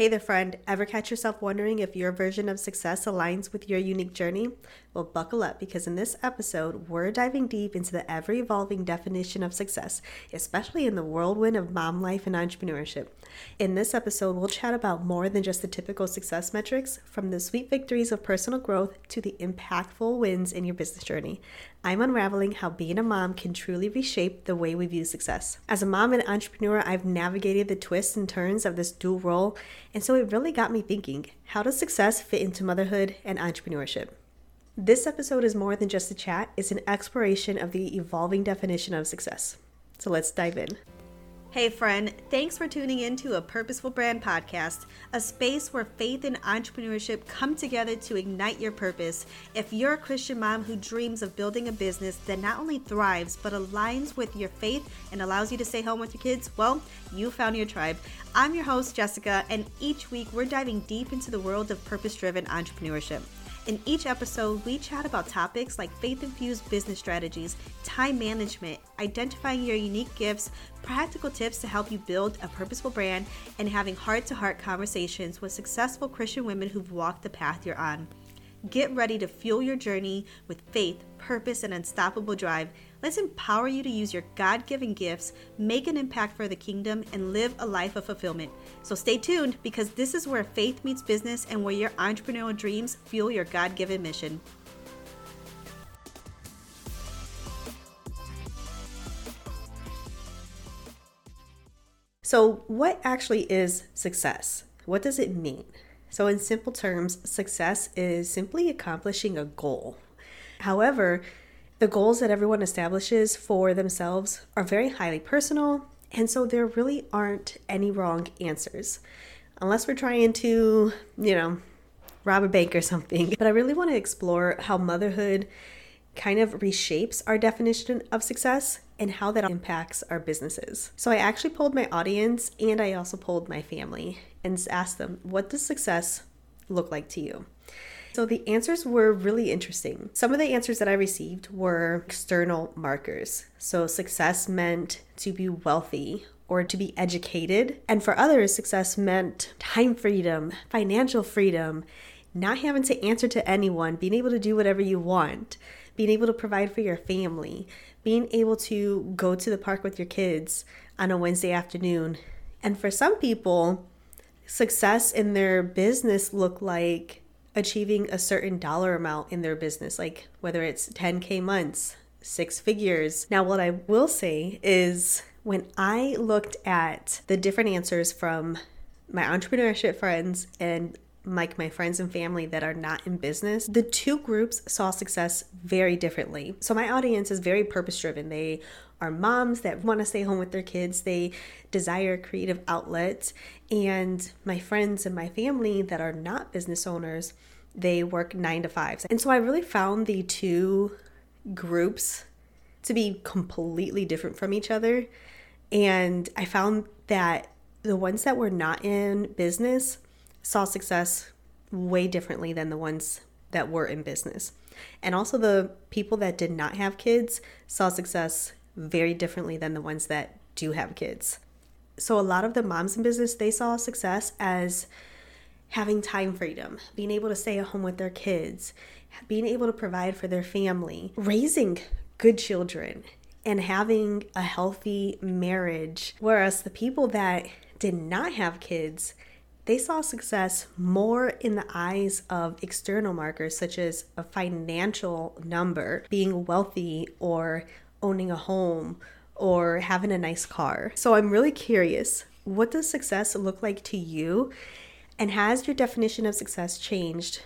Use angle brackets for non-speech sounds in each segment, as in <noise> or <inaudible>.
Hey there, friend. Ever catch yourself wondering if your version of success aligns with your unique journey? Well, buckle up because in this episode, we're diving deep into the ever evolving definition of success, especially in the whirlwind of mom life and entrepreneurship. In this episode, we'll chat about more than just the typical success metrics, from the sweet victories of personal growth to the impactful wins in your business journey. I'm unraveling how being a mom can truly reshape the way we view success. As a mom and entrepreneur, I've navigated the twists and turns of this dual role, and so it really got me thinking how does success fit into motherhood and entrepreneurship? This episode is more than just a chat, it's an exploration of the evolving definition of success. So let's dive in. Hey, friend, thanks for tuning in to a Purposeful Brand podcast, a space where faith and entrepreneurship come together to ignite your purpose. If you're a Christian mom who dreams of building a business that not only thrives but aligns with your faith and allows you to stay home with your kids, well, you found your tribe. I'm your host, Jessica, and each week we're diving deep into the world of purpose driven entrepreneurship. In each episode, we chat about topics like faith infused business strategies, time management, identifying your unique gifts, practical tips to help you build a purposeful brand, and having heart to heart conversations with successful Christian women who've walked the path you're on. Get ready to fuel your journey with faith, purpose, and unstoppable drive. Let's empower you to use your God given gifts, make an impact for the kingdom, and live a life of fulfillment. So stay tuned because this is where faith meets business and where your entrepreneurial dreams fuel your God given mission. So, what actually is success? What does it mean? So, in simple terms, success is simply accomplishing a goal. However, the goals that everyone establishes for themselves are very highly personal, and so there really aren't any wrong answers. Unless we're trying to, you know, rob a bank or something. <laughs> But I really want to explore how motherhood kind of reshapes our definition of success and how that impacts our businesses. So I actually polled my audience and I also polled my family and asked them, what does success look like to you? So the answers were really interesting. Some of the answers that I received were external markers. So success meant to be wealthy or to be educated. And for others, success meant time freedom, financial freedom, not having to answer to anyone, being able to do whatever you want, being able to provide for your family, being able to go to the park with your kids on a Wednesday afternoon. And for some people, success in their business look like achieving a certain dollar amount in their business, like whether it's 10K months, six figures. Now, what I will say is when I looked at the different answers from my entrepreneurship friends and like my friends and family that are not in business, the two groups saw success very differently. So my audience is very purpose driven. They are moms that want to stay home with their kids. They desire creative outlets. And my friends and my family that are not business owners, they work nine to fives. And so I really found the two groups to be completely different from each other. And I found that the ones that were not in business saw success way differently than the ones that were in business. And also, the people that did not have kids saw success very differently than the ones that do have kids. So, a lot of the moms in business, they saw success as having time freedom, being able to stay at home with their kids, being able to provide for their family, raising good children, and having a healthy marriage. Whereas the people that did not have kids, they saw success more in the eyes of external markers, such as a financial number, being wealthy or owning a home or having a nice car. So I'm really curious what does success look like to you? And has your definition of success changed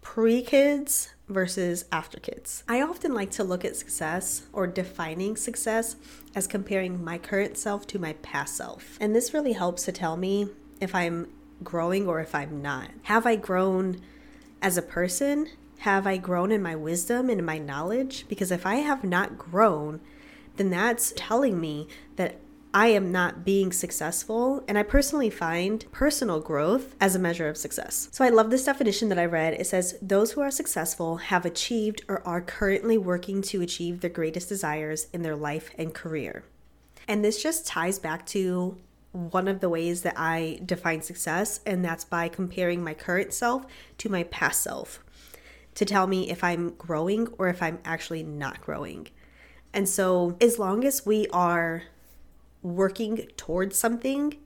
pre kids versus after kids? I often like to look at success or defining success as comparing my current self to my past self. And this really helps to tell me if I'm growing or if I'm not. Have I grown as a person? Have I grown in my wisdom and my knowledge? Because if I have not grown, then that's telling me that I am not being successful. And I personally find personal growth as a measure of success. So I love this definition that I read. It says, Those who are successful have achieved or are currently working to achieve their greatest desires in their life and career. And this just ties back to one of the ways that I define success, and that's by comparing my current self to my past self to tell me if I'm growing or if I'm actually not growing. And so, as long as we are working towards something,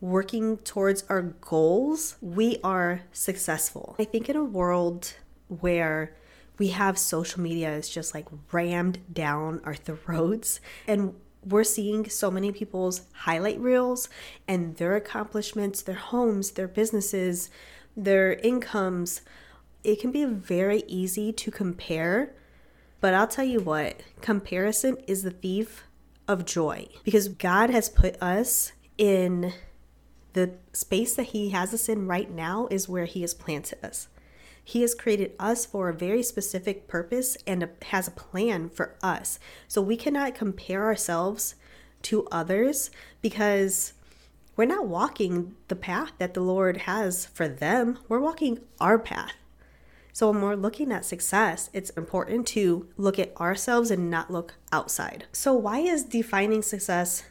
working towards our goals, we are successful. I think in a world where we have social media is just like rammed down our <laughs> throats and we're seeing so many people's highlight reels and their accomplishments, their homes, their businesses, their incomes. It can be very easy to compare, but I'll tell you what, comparison is the thief of joy because God has put us in the space that He has us in right now, is where He has planted us. He has created us for a very specific purpose and a, has a plan for us. So we cannot compare ourselves to others because we're not walking the path that the Lord has for them. We're walking our path. So when we're looking at success, it's important to look at ourselves and not look outside. So, why is defining success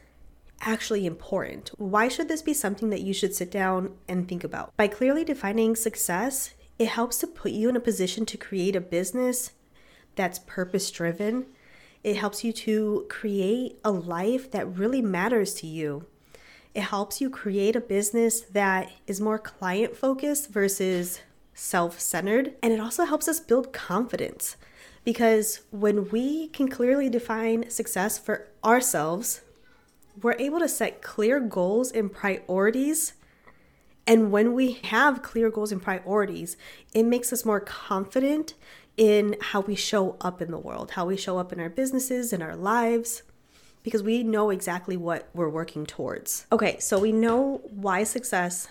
actually important? Why should this be something that you should sit down and think about? By clearly defining success, it helps to put you in a position to create a business that's purpose driven. It helps you to create a life that really matters to you. It helps you create a business that is more client focused versus self centered. And it also helps us build confidence because when we can clearly define success for ourselves, we're able to set clear goals and priorities and when we have clear goals and priorities, it makes us more confident in how we show up in the world, how we show up in our businesses, in our lives, because we know exactly what we're working towards. Okay, so we know why success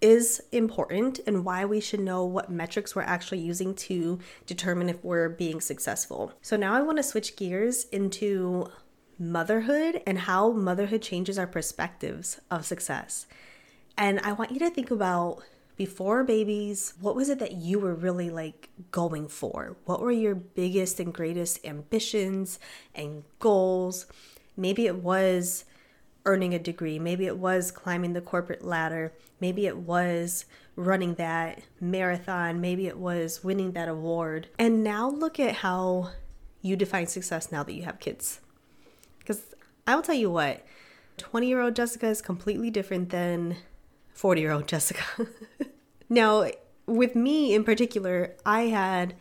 is important and why we should know what metrics we're actually using to determine if we're being successful. So now I want to switch gears into motherhood and how motherhood changes our perspectives of success. And I want you to think about before babies, what was it that you were really like going for? What were your biggest and greatest ambitions and goals? Maybe it was earning a degree, maybe it was climbing the corporate ladder, maybe it was running that marathon, maybe it was winning that award. And now look at how you define success now that you have kids. Because I will tell you what, 20 year old Jessica is completely different than 40 year old Jessica. <laughs> now, with me in particular, I had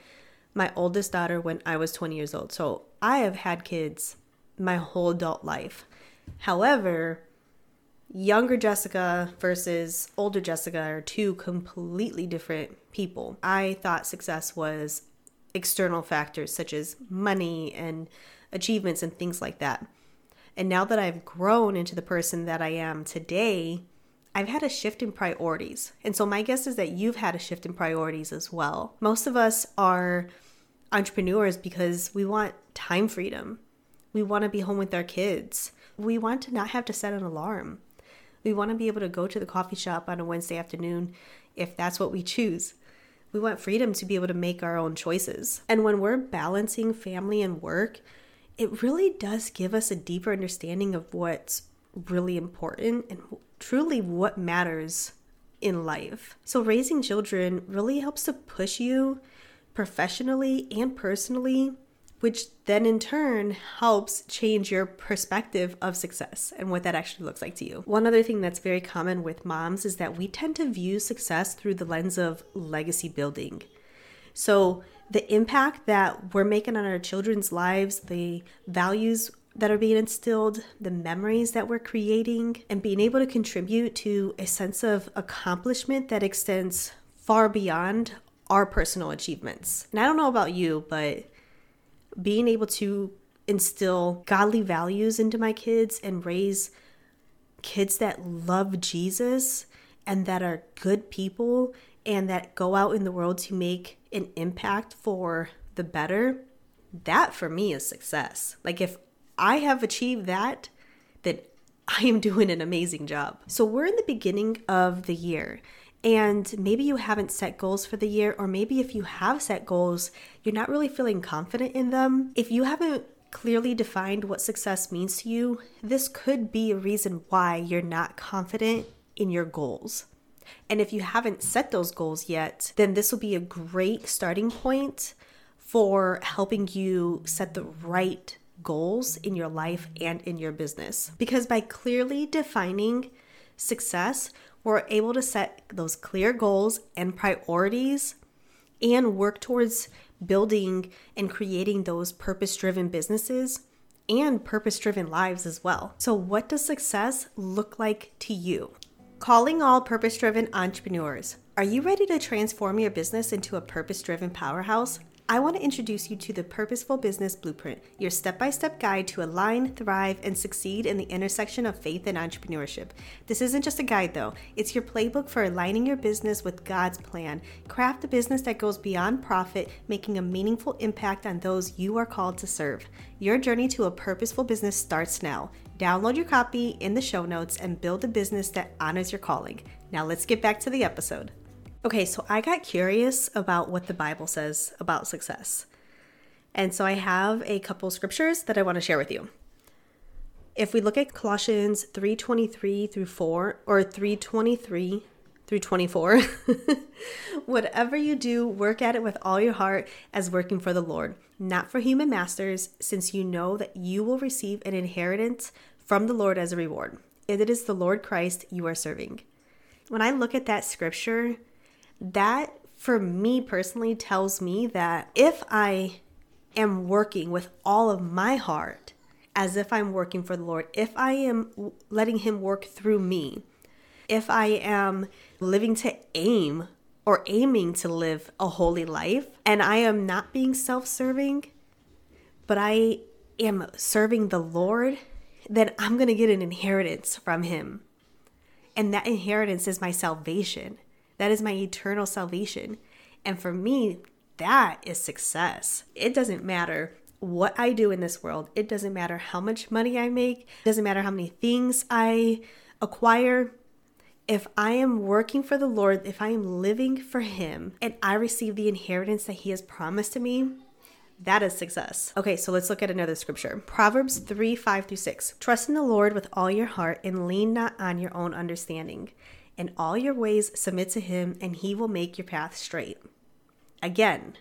my oldest daughter when I was 20 years old. So I have had kids my whole adult life. However, younger Jessica versus older Jessica are two completely different people. I thought success was external factors such as money and achievements and things like that. And now that I've grown into the person that I am today, I've had a shift in priorities. And so my guess is that you've had a shift in priorities as well. Most of us are entrepreneurs because we want time freedom. We want to be home with our kids. We want to not have to set an alarm. We want to be able to go to the coffee shop on a Wednesday afternoon if that's what we choose. We want freedom to be able to make our own choices. And when we're balancing family and work, it really does give us a deeper understanding of what's really important and truly what matters in life. So, raising children really helps to push you professionally and personally, which then in turn helps change your perspective of success and what that actually looks like to you. One other thing that's very common with moms is that we tend to view success through the lens of legacy building. So, the impact that we're making on our children's lives, the values that are being instilled, the memories that we're creating, and being able to contribute to a sense of accomplishment that extends far beyond our personal achievements. And I don't know about you, but being able to instill godly values into my kids and raise kids that love Jesus and that are good people and that go out in the world to make an impact for the better, that for me is success. Like if I have achieved that, then I am doing an amazing job. So we're in the beginning of the year. And maybe you haven't set goals for the year, or maybe if you have set goals, you're not really feeling confident in them. If you haven't clearly defined what success means to you, this could be a reason why you're not confident in your goals. And if you haven't set those goals yet, then this will be a great starting point for helping you set the right goals in your life and in your business. Because by clearly defining success, we're able to set those clear goals and priorities and work towards building and creating those purpose driven businesses and purpose driven lives as well. So, what does success look like to you? Calling all purpose driven entrepreneurs. Are you ready to transform your business into a purpose driven powerhouse? I want to introduce you to the Purposeful Business Blueprint, your step by step guide to align, thrive, and succeed in the intersection of faith and entrepreneurship. This isn't just a guide, though, it's your playbook for aligning your business with God's plan. Craft a business that goes beyond profit, making a meaningful impact on those you are called to serve. Your journey to a purposeful business starts now. Download your copy in the show notes and build a business that honors your calling. Now, let's get back to the episode. Okay, so I got curious about what the Bible says about success. And so I have a couple scriptures that I want to share with you. If we look at Colossians 3:23 through 4 or 3:23 through 24, <laughs> whatever you do, work at it with all your heart as working for the Lord, not for human masters, since you know that you will receive an inheritance from the Lord as a reward. It is the Lord Christ you are serving. When I look at that scripture, that for me personally tells me that if I am working with all of my heart as if I'm working for the Lord, if I am letting Him work through me, if I am living to aim or aiming to live a holy life, and I am not being self serving, but I am serving the Lord, then I'm going to get an inheritance from Him. And that inheritance is my salvation. That is my eternal salvation. And for me, that is success. It doesn't matter what I do in this world. It doesn't matter how much money I make. It doesn't matter how many things I acquire. If I am working for the Lord, if I am living for Him, and I receive the inheritance that He has promised to me, that is success. Okay, so let's look at another scripture. Proverbs 3 5 through 6. Trust in the Lord with all your heart and lean not on your own understanding. In all your ways, submit to him, and he will make your path straight. Again,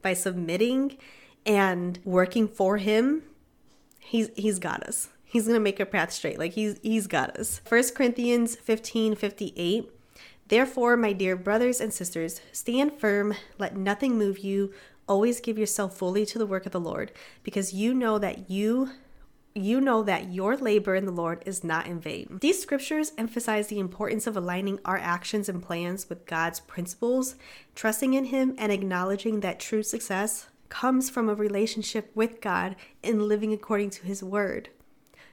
by submitting and working for him, he's he's got us. He's gonna make our path straight. Like he's he's got us. First Corinthians 15, 58. Therefore, my dear brothers and sisters, stand firm, let nothing move you. Always give yourself fully to the work of the Lord, because you know that you you know that your labor in the Lord is not in vain. These scriptures emphasize the importance of aligning our actions and plans with God's principles, trusting in Him, and acknowledging that true success comes from a relationship with God and living according to His word.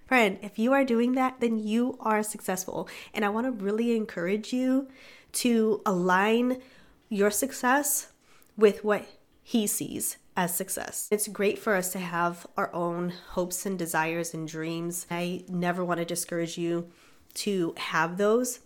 Friend, if you are doing that, then you are successful. And I want to really encourage you to align your success with what He sees as success. It's great for us to have our own hopes and desires and dreams. I never want to discourage you to have those,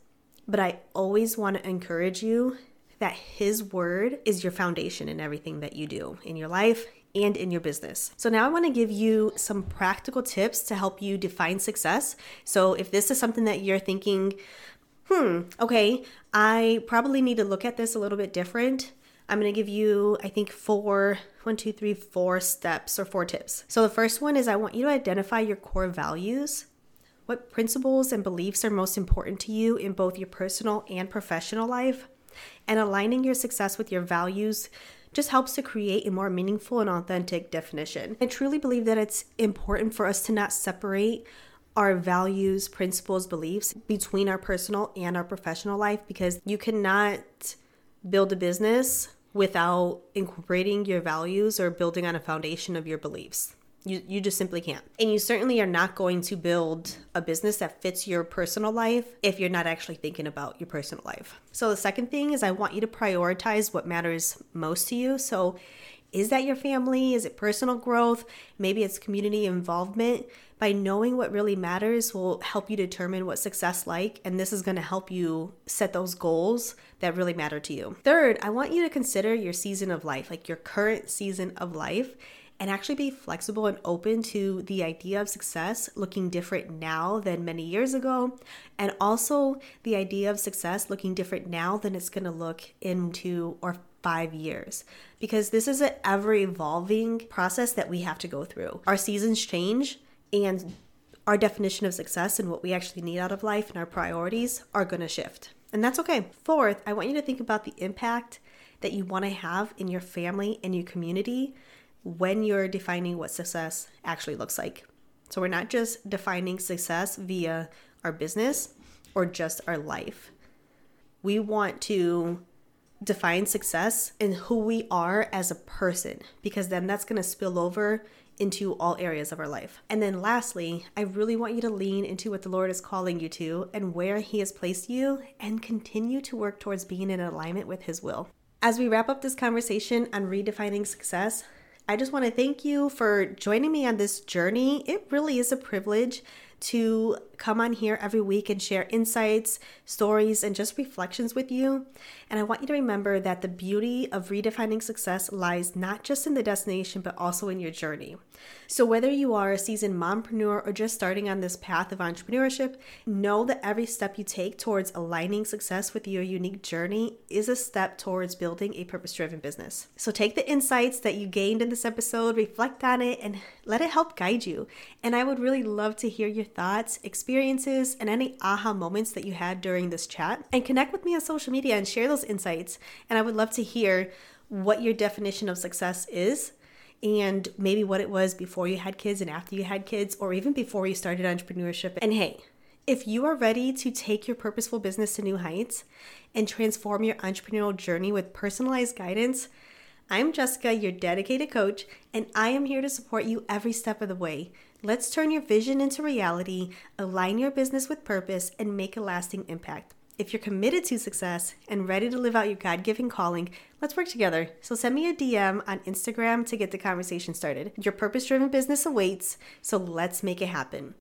but I always want to encourage you that His word is your foundation in everything that you do in your life and in your business. So, now I want to give you some practical tips to help you define success. So, if this is something that you're thinking, hmm, okay, I probably need to look at this a little bit different I'm going to give you, I think, four, one, two, three, four steps or four tips. So the first one is I want you to identify your core values. What principles and beliefs are most important to you in both your personal and professional life? And aligning your success with your values just helps to create a more meaningful and authentic definition. I truly believe that it's important for us to not separate our values, principles, beliefs between our personal and our professional life because you cannot build a business without incorporating your values or building on a foundation of your beliefs. You, you just simply can't. And you certainly are not going to build a business that fits your personal life if you're not actually thinking about your personal life. So, the second thing is I want you to prioritize what matters most to you. So, is that your family? Is it personal growth? Maybe it's community involvement. By knowing what really matters will help you determine what success like and this is going to help you set those goals that really matter to you. Third, I want you to consider your season of life, like your current season of life and actually be flexible and open to the idea of success looking different now than many years ago, and also the idea of success looking different now than it's going to look into or five years because this is an ever evolving process that we have to go through. Our seasons change, and our definition of success and what we actually need out of life and our priorities are going to shift. And that's okay. Fourth, I want you to think about the impact that you want to have in your family and your community when you're defining what success actually looks like. So we're not just defining success via our business or just our life. We want to define success and who we are as a person because then that's going to spill over into all areas of our life. And then lastly, I really want you to lean into what the Lord is calling you to and where He has placed you and continue to work towards being in alignment with His will. As we wrap up this conversation on redefining success, I just want to thank you for joining me on this journey. It really is a privilege to come on here every week and share insights, stories, and just reflections with you. And I want you to remember that the beauty of redefining success lies not just in the destination, but also in your journey. So, whether you are a seasoned mompreneur or just starting on this path of entrepreneurship, know that every step you take towards aligning success with your unique journey is a step towards building a purpose driven business. So, take the insights that you gained in this episode, reflect on it, and let it help guide you. And I would really love to hear your thoughts, experiences, and any aha moments that you had during this chat. And connect with me on social media and share those insights. And I would love to hear what your definition of success is and maybe what it was before you had kids and after you had kids, or even before you started entrepreneurship. And hey, if you are ready to take your purposeful business to new heights and transform your entrepreneurial journey with personalized guidance, I'm Jessica, your dedicated coach, and I am here to support you every step of the way. Let's turn your vision into reality, align your business with purpose, and make a lasting impact. If you're committed to success and ready to live out your God given calling, let's work together. So send me a DM on Instagram to get the conversation started. Your purpose driven business awaits, so let's make it happen.